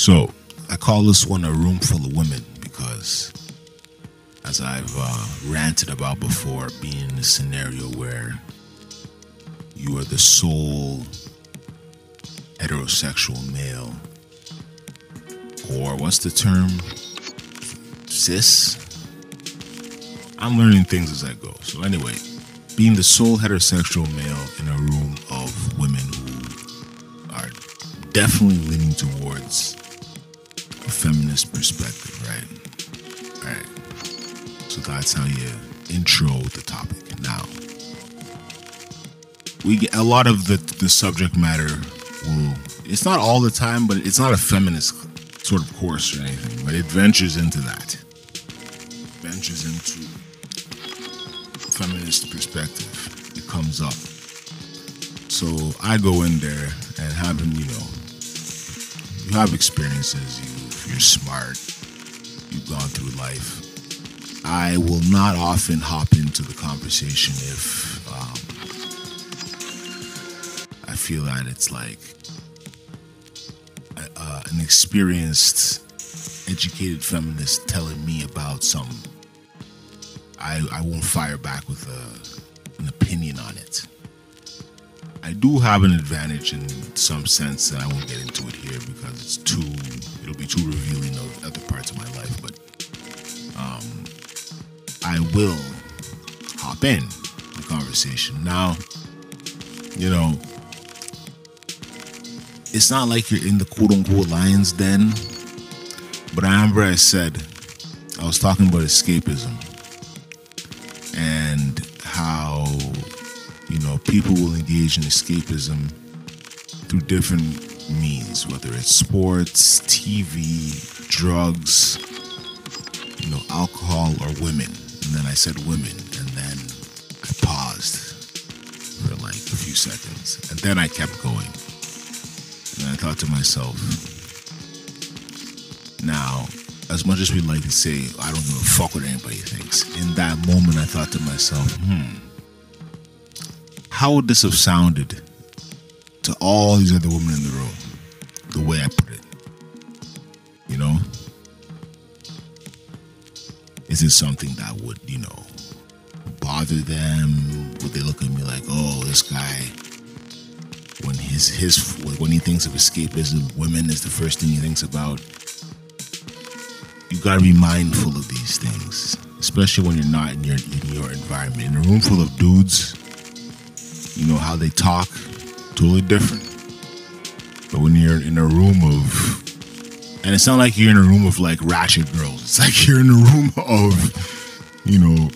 So I call this one a room full of women because, as I've uh, ranted about before, being in a scenario where you are the sole heterosexual male, or what's the term? Cis? I'm learning things as I go. So, anyway, being the sole heterosexual male in a room of women who are definitely leaning towards a feminist perspective, right? All right. So that's how you intro the topic. Now, we get a lot of the the subject matter will. It's not all the time, but it's not a feminist sort of course or anything. But it ventures into that. Ventures into feminist perspective. It comes up. So I go in there and having, you know, you have experiences, you you're smart, you've gone through life. I will not often hop into the conversation if um, I feel that it's like uh, an experienced, educated feminist telling me about some. I, I won't fire back with a, an opinion on it. I do have an advantage in some sense, and I won't get into it here because it's too it'll be too revealing of other parts of my life. But um, I will hop in the conversation now. You know, it's not like you're in the quote unquote lion's den, but I remember I said I was talking about escapism and people will engage in escapism through different means, whether it's sports, TV, drugs, you know, alcohol, or women. And then I said women, and then I paused for like a few seconds, and then I kept going. And I thought to myself, now, as much as we like to say, I don't give a fuck what anybody thinks, in that moment I thought to myself, hmm how would this have sounded to all these other women in the room? The way I put it, you know, is it something that would, you know, bother them? Would they look at me like, oh, this guy? When his his when he thinks of escapism, women is the first thing he thinks about. You got to be mindful of these things, especially when you're not in your in your environment. In a room full of dudes, you know how they talk, totally different. But when you're in a room of, and it's not like you're in a room of like ratchet girls. It's like you're in a room of, you know,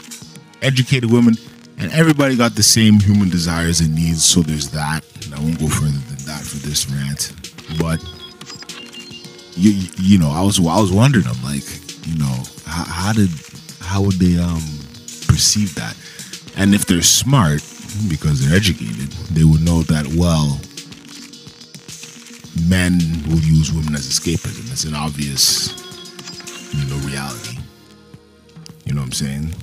educated women, and everybody got the same human desires and needs. So there's that. And I won't go further than that for this rant, but you you know, I was I was wondering. I'm like, you know, how, how did how would they um perceive that? And if they're smart, because they're educated, they would know that, well, men will use women as escapism. It's an obvious, you know, reality. You know what I'm saying?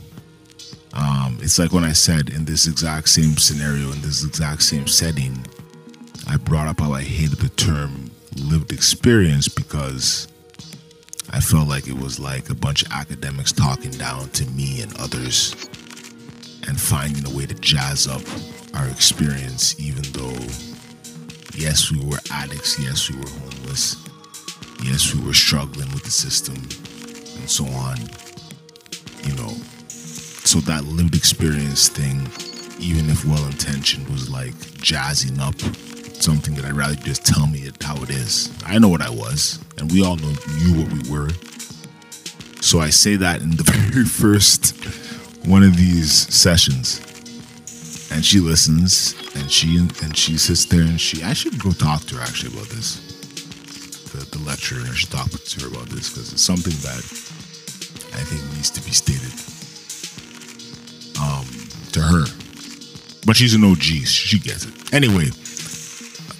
Um, it's like when I said in this exact same scenario, in this exact same setting, I brought up how I hated the term lived experience because I felt like it was like a bunch of academics talking down to me and others and finding a way to jazz up our experience, even though, yes, we were addicts, yes, we were homeless, yes, we were struggling with the system, and so on. You know, so that lived experience thing, even if well intentioned, was like jazzing up something that I'd rather just tell me it how it is. I know what I was, and we all know knew what we were. So I say that in the very first one of these sessions. And she listens and she and she sits there and she I should go talk to her actually about this. The, the lecturer I should talk to her about this because it's something that I think needs to be stated um to her. But she's an OG she gets it. Anyway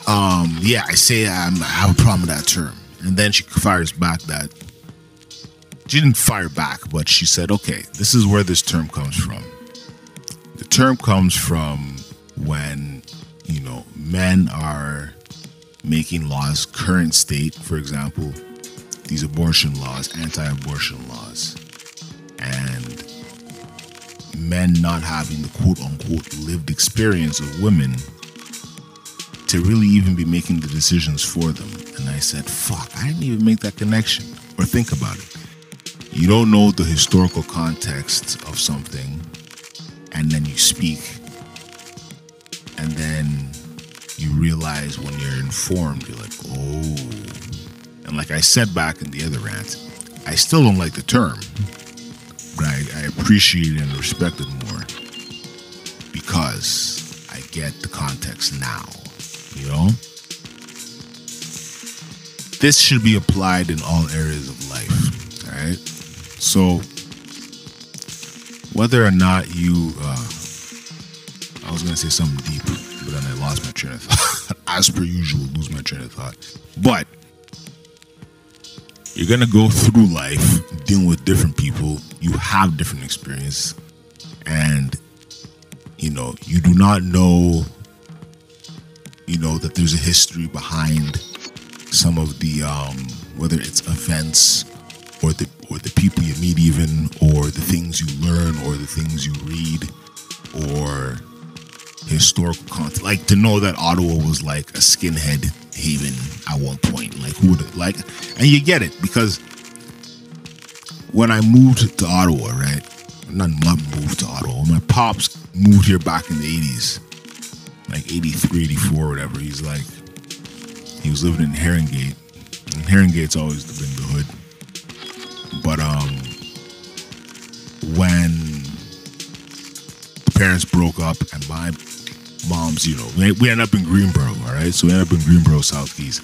um yeah I say I'm, I have a problem with that term. And then she fires back that she didn't fire back, but she said, okay, this is where this term comes from. The term comes from when, you know, men are making laws, current state, for example, these abortion laws, anti-abortion laws, and men not having the quote unquote lived experience of women to really even be making the decisions for them. And I said, fuck, I didn't even make that connection or think about it. You don't know the historical context of something, and then you speak, and then you realize when you're informed, you're like, oh. And like I said back in the other rant, I still don't like the term but I, I appreciate it and respect it more because I get the context now, you know? This should be applied in all areas of life, all right? So, whether or not you, uh, I was gonna say something deep, but then I lost my train of thought. As per usual, lose my train of thought. But you're gonna go through life dealing with different people. You have different experience, and you know you do not know. You know that there's a history behind some of the um, whether it's events or the or the people you meet, even or the things you learn or the things you read or historical content. Like to know that Ottawa was like a skinhead haven at one point. Like who would like, and you get it because when I moved to Ottawa, right? Not moved to Ottawa. My pops moved here back in the eighties, like 83, 84, whatever. He's like, he was living in Herongate, and Herongate's always been the hood. But um, when parents broke up and my moms, you know, we, we end up in Greenboro, all right? So we end up in Greenboro, South Keys.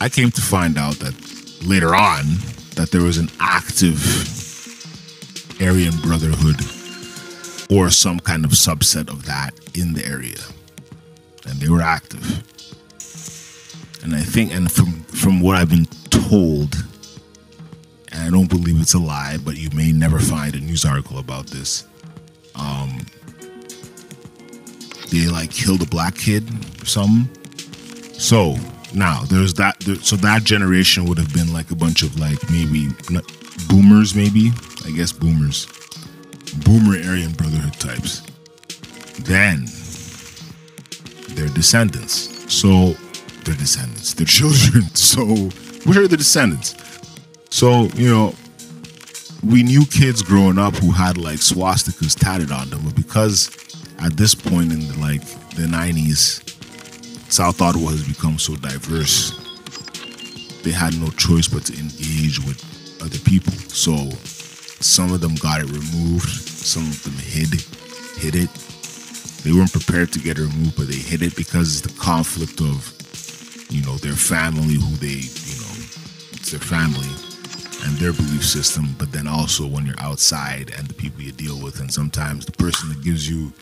I came to find out that later on that there was an active Aryan Brotherhood or some kind of subset of that in the area. And they were active. And I think and from from what I've been told, I don't believe it's a lie, but you may never find a news article about this. Um, they like killed a black kid or something. So now there's that. There, so that generation would have been like a bunch of like maybe boomers, maybe I guess boomers, boomer Aryan Brotherhood types. Then their descendants. So their descendants, their children. So which are the descendants? So you know we knew kids growing up who had like swastikas tatted on them, but because at this point in the, like the 90s, South Ottawa has become so diverse. They had no choice but to engage with other people. So some of them got it removed, some of them hid hid it. They weren't prepared to get it removed, but they hid it because the conflict of, you know, their family, who they, you know, it's their family and their belief system, but then also when you're outside and the people you deal with, and sometimes the person that gives you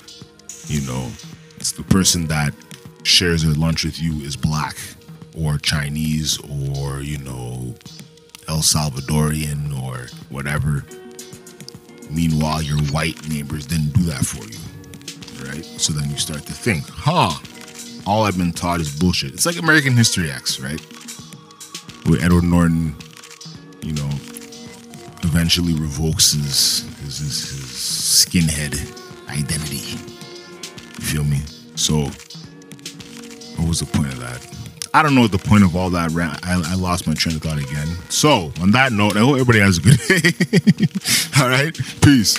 you know, it's the person that shares their lunch with you is black or Chinese or, you know, El Salvadorian or whatever. Meanwhile, your white neighbors didn't do that for you, right? So then you start to think, huh, all I've been taught is bullshit. It's like American History X, right? With Edward Norton, you know, eventually revokes his, his, his, his skinhead identity You feel me? So, what was the point of that? I don't know what the point of all that rant. I, I lost my train of thought again. So, on that note, I hope everybody has a good day. all right, peace.